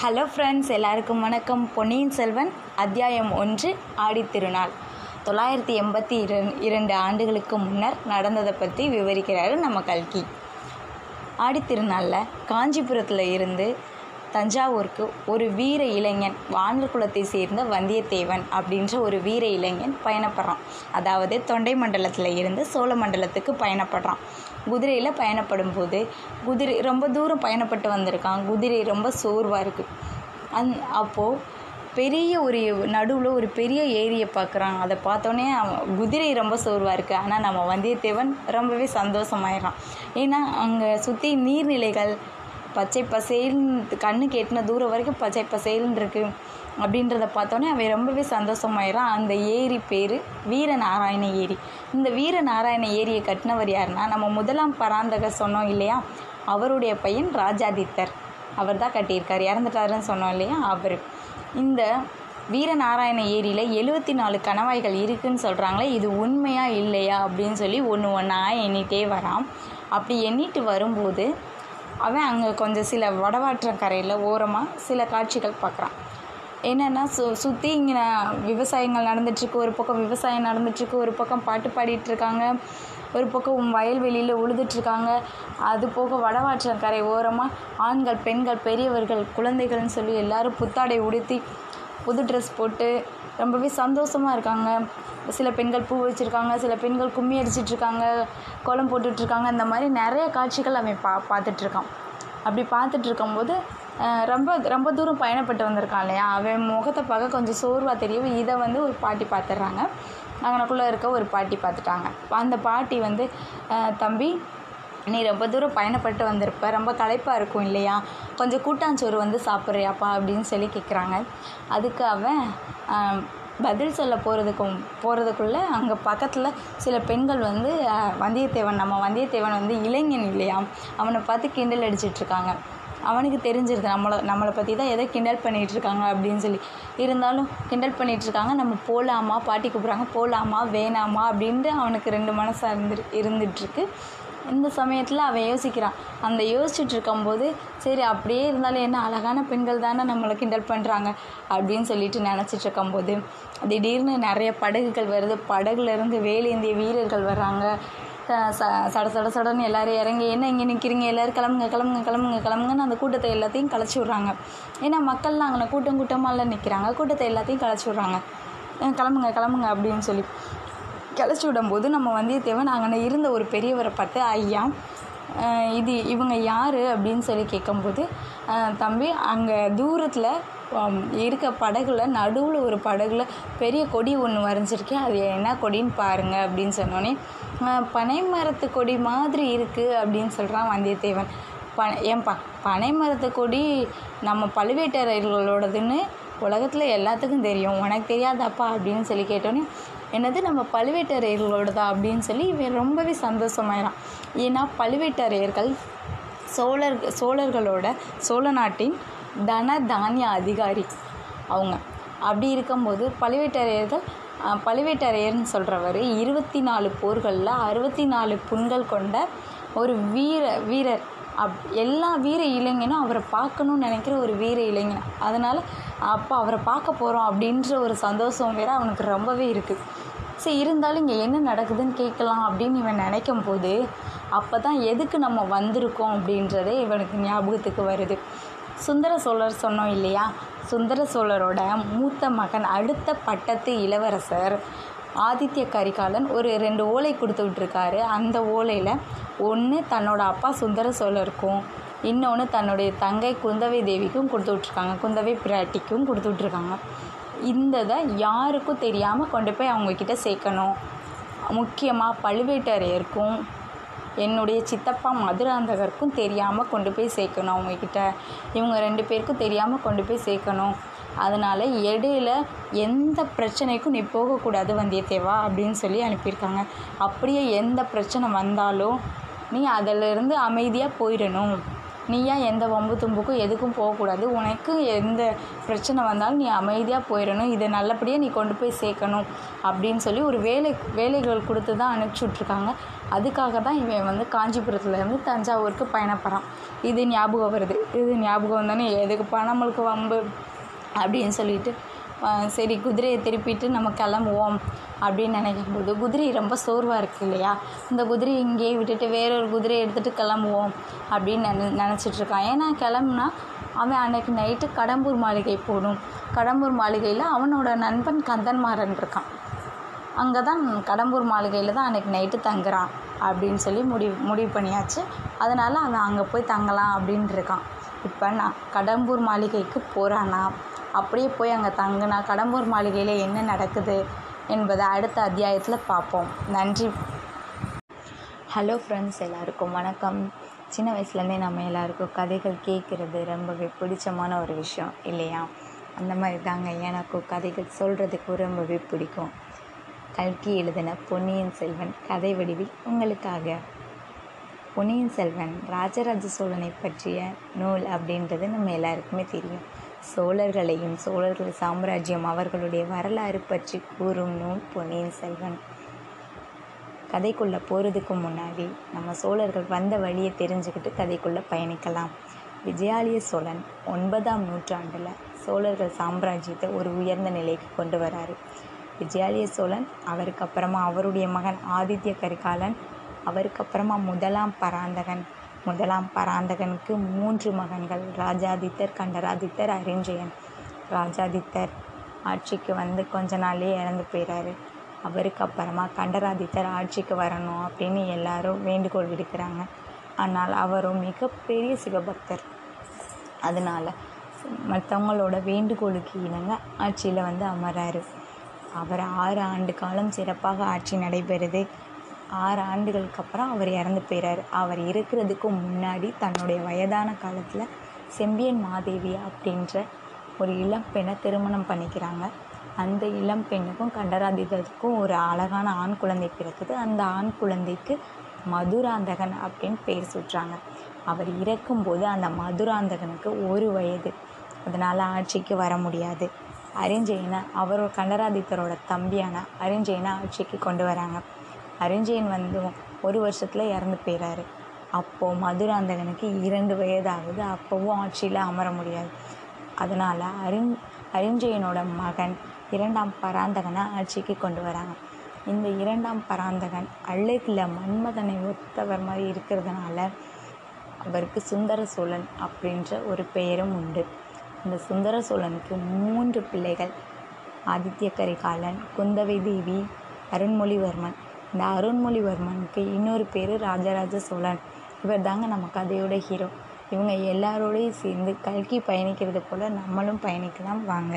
Hello friends எல்லாருக்கும் வணக்கம். பொன்னியின் செல்வன் அத்தியாயம் ஒன்று ஆடித்திருநாள் தொள்ளாயிரத்தி எண்பத்தி இர இரண்டு ஆண்டுகளுக்கு முன்னர் நடந்ததை பற்றி விவரிக்கிறாரு நம்ம கல்கி. ஆடித்திருநாளில் காஞ்சிபுரத்தில் இருந்து தஞ்சாவூருக்கு ஒரு வீர இளைஞன் வானர் குலத்தை சேர்ந்த வந்தியத்தேவன் அப்படின்ற ஒரு வீர இளைஞன் பயணப்படுறான். அதாவது தொண்டை மண்டலத்தில் இருந்து சோழ மண்டலத்துக்கு பயணப்படுறான். குதிரையில் பயணப்படும் போது குதிரை ரொம்ப தூரம் பயணப்பட்டு வந்திருக்கான். குதிரை ரொம்ப சோர்வாக இருக்குது அந் அப்போது பெரிய ஒரு நடுவில் ஒரு பெரிய ஏரியை பார்க்குறான் அதை பார்த்தோன்னே அவன் குதிரை ரொம்ப சோர்வாக இருக்குது ஆனால் நம்ம வந்தியத்தேவன் ரொம்பவே சந்தோஷமாயிடறான். ஏன்னா அங்கே சுற்றி நீர்நிலைகள் பச்சை பசேல்னு கண்ணுக்கு எட்டின தூரம் வரைக்கும் பச்சை பசேல்னு இருக்குது அப்படின்றத பார்த்தோன்னே அவன் ரொம்பவே சந்தோஷமாயிடுறான் அந்த ஏரி பேர் வீரநாராயண ஏரி. இந்த வீரநாராயண ஏரியை கட்டினவர் யாருன்னா நம்ம முதலாம் பராந்தகர் சொன்னோம் இல்லையா? அவருடைய பையன் ராஜாதித்தர். அவர் தான் கட்டியிருக்கார். இறந்துட்டாருன்னு சொன்னோம் இல்லையா? அவர். இந்த வீரநாராயண ஏரியில் எழுபத்தி நாலு கணவாய்கள் இருக்குதுன்னு சொல்கிறாங்களே இது உண்மையா இல்லையா அப்படின்னு சொல்லி ஒன்று ஒன்றா எண்ணிட்டே வரான். அப்படி எண்ணிட்டு வரும்போது அவன் அங்கே கொஞ்சம் சில வடவாற்றங்கரையில் ஓரமாக சில காட்சிகள் பார்க்குறான் என்னென்னா சு சுற்றி இங்கே விவசாயங்கள் நடந்துட்டுருக்கு ஒரு பக்கம் விவசாயம் நடந்துட்டுருக்கு ஒரு பக்கம் பாட்டு பாடிட்டு இருக்காங்க. ஒரு பக்கம் வயல்வெளியில் உழுதுட்ருக்காங்க அது போக வடவாற்றங்கரை ஓரமாக ஆண்கள் பெண்கள் பெரியவர்கள் குழந்தைகள்னு சொல்லி எல்லாரும் புத்தாடை உடுத்தி புது ட்ரெஸ் போட்டு ரொம்பவே சந்தோஷமாக இருக்காங்க. சில பெண்கள் பூ வச்சுருக்காங்க சில பெண்கள் கும்மி அடிச்சிட்ருக்காங்க கோலம் போட்டுட்ருக்காங்க. இந்த மாதிரி நிறைய காட்சிகள் அவன் பா பார்த்துட்ருக்கான். அப்படி பார்த்துட்டு போது ரொம்ப ரொம்ப தூரம் பயணப்பட்டு வந்திருக்கான் இல்லையா? அவன் முகத்தை பார்க்க கொஞ்சம் சோர்வாக தெரியும் இதை வந்து ஒரு பாட்டி பார்த்துட்றாங்க. அங்கனக்குள்ளே இருக்க ஒரு பாட்டி பார்த்துட்டாங்க. அந்த பாட்டி வந்து தம்பி நீ ரொம்ப தூரம் பயணப்பட்டு வந்திருப்ப. ரொம்ப களைப்பாக இருக்கும் இல்லையா? கொஞ்சம் கூட்டாஞ்சோறு வந்து சாப்பிட்றியாப்பா அப்படின்னு சொல்லி கேட்குறாங்க அதுக்கு அவன் பதில் சொல்ல போகிறதுக்கும் போகிறதுக்குள்ளே அங்கே பக்கத்தில் சில பெண்கள் வந்து வந்தியத்தேவன் நம்ம வந்தியத்தேவன் வந்து இளைஞன் இல்லையா? அவனை பார்த்து கிண்டல் அடிச்சிட்ருக்காங்க அவனுக்கு தெரிஞ்சிருது நம்மளை நம்மளை பற்றி தான் எதை கிண்டல் பண்ணிகிட்ருக்காங்க அப்படின்னு சொல்லி. இருந்தாலும் கிண்டல் பண்ணிகிட்ருக்காங்க நம்ம போகலாமா பாட்டி கூப்பிட்றாங்க. போகலாமா வேணாமா? அப்படின்ட்டு அவனுக்கு ரெண்டு மனசாக இருந்து இருந்துகிட்ருக்கு இந்த சமயத்தில் அவன் யோசிக்கிறான் அந்த யோசிச்சுட்டு இருக்கும்போது சரி அப்படியே இருந்தாலும் என்ன அழகான பெண்கள் தானே நம்மளை கிண்டல் பண்ணுறாங்க அப்படின்னு சொல்லிட்டு நினச்சிட்டு இருக்கும்போது திடீர்னு நிறைய படகுகள் வருது. படகுலேருந்து வேலேந்திய வீரர்கள் வர்றாங்க. சட சட சடன்னு எல்லோரும் இறங்கி என்ன இங்கே நிற்கிறீங்க எல்லோரும் கிளம்புங்க கிளம்புங்க கிளம்புங்க கிளம்புங்கன்னு அந்த கூட்டத்தை எல்லாத்தையும் களைச்சி விட்றாங்க. ஏன்னா மக்கள்லாம் அங்கே கூட்டம் கூட்டமாலாம் நிற்கிறாங்க கூட்டத்தை எல்லாத்தையும் களைச்சி விட்றாங்க. கிளம்புங்க கிளம்புங்க அப்படின்னு சொல்லி. கிளச்சி விடும்போது நம்ம வந்தியத்தேவன் அங்கே இருந்த ஒரு பெரியவரை பார்த்து ஐயா இது இவங்க யார்? அப்படின்னு சொல்லி கேட்கும்போது தம்பி அங்கே தூரத்தில் இருக்க படகுல நடுவில் ஒரு படகுல பெரிய கொடி ஒன்று வரைஞ்சிருக்கேன். அது என்ன கொடின்னு பாருங்கள் அப்படின்னு சொன்னோன்னே பனை மரத்து கொடி மாதிரி இருக்குது அப்படின்னு சொல்கிறான் வந்தியத்தேவன். ப ஏன்பா பனை மரத்து கொடி நம்ம பழுவேட்டரையர்களோடதுன்னு உலகத்தில் எல்லாத்துக்கும் தெரியும். உனக்கு தெரியாதாப்பா அப்படின்னு சொல்லி கேட்டோன்னே என்னது நம்ம பழுவேட்டரையர்களோட தான் அப்படின்னு சொல்லி இவன் ரொம்பவே சந்தோஷமாயிறான். ஏன்னா பழுவேட்டரையர்கள் சோழர் சோழர்களோட சோழ நாட்டின் தன தானிய அதிகாரி அவங்க. அப்படி இருக்கும்போது பழுவேட்டரையர்கள் பழுவேட்டரையர்னு சொல்கிறவர் இருபத்தி நாலு போர்களில் அறுபத்தி நாலு புண்கள் கொண்ட ஒரு வீர வீரர். அப் எல்லா வீர இளைஞனும் அவரை பார்க்கணுன்னு நினைக்கிற ஒரு வீர இளைஞன். அதனால் அப்போ அவரை பார்க்க போகிறோம் அப்படின்ற ஒரு சந்தோஷம் வேறு அவனுக்கு ரொம்பவே இருக்குது சரி இருந்தாலும் இங்கே என்ன நடக்குதுன்னு கேட்கலாம் அப்படின்னு இவன் நினைக்கும் போது அப்போ தான் எதுக்கு நம்ம வந்திருக்கோம் அப்படின்றதே இவனுக்கு ஞாபகத்துக்கு வருது. சுந்தர சோழர் சொன்னோம் இல்லையா? சுந்தர சோழரோட மூத்த மகன் அடுத்த பட்டத்து இளவரசர். ஆதித்ய கரிகாலன் ஒரு ரெண்டு ஓலை கொடுத்து விட்ருக்காரு அந்த ஓலையில் ஒன்று தன்னோட அப்பா சுந்தர சோழருக்கும் இன்னொன்று தன்னுடைய தங்கை குந்தவை தேவிக்கும் கொடுத்து விட்ருக்காங்க குந்தவை பிராட்டிக்கும் கொடுத்து விட்ருக்காங்க இந்த இதை யாருக்கும் தெரியாமல் கொண்டு போய் அவங்கக்கிட்ட சேர்க்கணும். முக்கியமாக பழுவேட்டரையருக்கும் என்னுடைய சித்தப்பா மதுராந்தகருக்கும் தெரியாமல் கொண்டு போய் சேர்க்கணும் அவங்கக்கிட்ட இவங்க ரெண்டு பேருக்கும் தெரியாமல் கொண்டு போய் சேர்க்கணும். அதனால் இடையில எந்த பிரச்சனைக்கும் நீ போகக்கூடாது வந்தியத்தேவா அப்படின்னு சொல்லி அனுப்பியிருக்காங்க. அப்படியே எந்த பிரச்சனை வந்தாலும் நீ அதிலிருந்து அமைதியாக போயிடணும். நீயா எந்த வம்பு தும்புக்கும் எதுக்கும் போகக்கூடாது. உனக்கு எந்த பிரச்சனை வந்தாலும் நீ அமைதியாக போயிடணும். இதை நல்லபடியாக நீ கொண்டு போய் சேர்க்கணும் அப்படின்னு சொல்லி ஒரு வேலை வேலைகள் கொடுத்து தான் அனுப்பிச்சி விட்ருக்காங்க அதுக்காக தான் இவன் வந்து காஞ்சிபுரத்துலேருந்து தஞ்சாவூருக்கு பயணப்படுறான். இது ஞாபகம் வருது. இது ஞாபகம் வந்தோடனே எதுக்குப்பா நம்மளுக்கு வம்பு? அப்படின்னு சொல்லிட்டு சரி குதிரையை திருப்பிட்டு நம்ம கிளம்புவோம் அப்படின்னு நினைக்கும்போது குதிரை ரொம்ப சோர்வாக இருக்குது இல்லையா? இந்த குதிரையை இங்கேயே விட்டுட்டு வேறொரு குதிரையை எடுத்துகிட்டு கிளம்புவோம் அப்படின்னு நினை நினச்சிட்ருக்கான் ஏன்னா கிளம்புனா அவன் அன்றைக்கு நைட்டு கடம்பூர் மாளிகை போகணும். கடம்பூர் மாளிகையில் அவனோட நண்பன் கந்தன்மாறன் இருக்கான். அங்கே தான் கடம்பூர் மாளிகையில் தான் அன்றைக்கி நைட்டு தங்குறான் அப்படின்னு சொல்லி முடிவு முடிவு பண்ணியாச்சு. அதனால் அவன் அங்கே போய் தங்கலாம் அப்படின்ட்டு இருக்கான். இப்போ நான் கடம்பூர் மாளிகைக்கு போகிறானா அப்படியே போய் அங்கே தங்கினா கடம்பூர் மாளிகையில் என்ன நடக்குது என்பதை அடுத்த அத்தியாயத்தில் பார்ப்போம். நன்றி. ஹலோ ஃப்ரெண்ட்ஸ் எல்லாருக்கும் வணக்கம். சின்ன வயசுலேருந்தே நம்ம எல்லாருக்கும் கதைகள் கேட்குறது ரொம்பவே பிடிச்சமான ஒரு விஷயம் இல்லையா? அந்த மாதிரி தாங்க எனக்கும் கதைகள் சொல்கிறதுக்கு ரொம்பவே பிடிக்கும். கல்கி எழுதின பொன்னியின் செல்வன் கதை வடிவில் உங்களுக்காக. பொன்னியின் செல்வன் ராஜராஜ சோழனை பற்றிய நூல் அப்படின்றது நம்ம எல்லாருக்குமே தெரியும். சோழர்களையும் சோழர்கள் சாம்ராஜ்யம் அவர்களுடைய வரலாறு பற்றி கூறும் நூல் பொன்னியின் செல்வன். கதைக்குள்ளே போகிறதுக்கு முன்னாடி நம்ம சோழர்கள் வந்த வழியை தெரிஞ்சுக்கிட்டு கதைக்குள்ளே பயணிக்கலாம். விஜயாலய சோழன் ஒன்பதாம் நூற்றாண்டில் சோழர்கள் சாம்ராஜ்யத்தை ஒரு உயர்ந்த நிலைக்கு கொண்டு வராரு. விஜயாலய சோழன் அவருக்கு அப்புறமா அவருடைய மகன் ஆதித்ய கரிகாலன் அவருக்கு அப்புறமா முதலாம் பராந்தகன். முதலாம் பராந்தகனுக்கு மூன்று மகன்கள். ராஜாதித்தர் கண்டராதித்தர் அரிஞ்சயன். ராஜாதித்தர் ஆட்சிக்கு வந்து கொஞ்ச நாள்லேயே இறந்து போயிறாரு. அவருக்கு அப்புறமா கண்டராதித்தர் ஆட்சிக்கு வரணும் அப்படின்னு எல்லாரும் வேண்டுகோள் விடுக்கிறாங்க. ஆனால் அவரும் மிகப்பெரிய சிவபக்தர். அதனால் மற்றவங்களோட வேண்டுகோளுக்கு இணங்க ஆட்சியில் வந்து அமராரு அவர் ஆறு ஆண்டு காலம் சிறப்பாக ஆட்சி நடைபெறுது. ஆறு ஆண்டுகளுக்கு அப்புறம் அவர் இறந்து போயிறாரு. அவர் இருக்கிறதுக்கு முன்னாடி தன்னுடைய வயதான காலத்தில் செம்பியன் மாதேவி அப்படின்ற ஒரு இளம் பெண்ணை திருமணம் பண்ணிக்கிறாங்க. அந்த இளம் பெண்ணுக்கும் கண்டராதித்தருக்கும் ஒரு அழகான ஆண் குழந்தை பிறக்குது. அந்த ஆண் குழந்தைக்கு மதுராந்தகன் அப்படின்னு பேர் சுட்டுறாங்க. அவர் இறக்கும்போது அந்த மதுராந்தகனுக்கு ஒரு வயது. அதனால் ஆட்சிக்கு வர முடியாது. அரிஞ்சயனை அவரோட கண்டராதித்தரோட தம்பியான அரிஞ்சயனை ஆட்சிக்கு கொண்டு வராங்க. அரிஞ்சயன் வந்து ஒரு வருஷத்தில் இறந்து போயிறாரு. அப்போது மதுராந்தகனுக்கு இரண்டு வயதாகுது அப்போவும் ஆட்சியில் அமர முடியாது. அதனால் அரிஞ் அரிஞ்சயனோட மகன் இரண்டாம் பராந்தகனை ஆட்சிக்கு கொண்டு வராங்க. இந்த இரண்டாம் பராந்தகன் அழகில் மன்மதனை ஒத்தவர் மாதிரி இருக்கிறதுனால அவருக்கு சுந்தர சோழன் அப்படின்ற ஒரு பெயரும் உண்டு. இந்த சுந்தர சோழனுக்கு மூன்று பிள்ளைகள். ஆதித்ய கரிகாலன் குந்தவை தேவி அருண்மொழிவர்மன். இந்த அருண்மொழிவர்மனுக்கு இன்னொரு பேர் ராஜராஜ சோழன். இவர் தாங்க நம்ம கதையோட ஹீரோ இவங்க எல்லாரோடையும் சேர்ந்து கல்கி பயணிக்கிறது போல் நம்மளும் பயணிக்கலாம் வாங்க.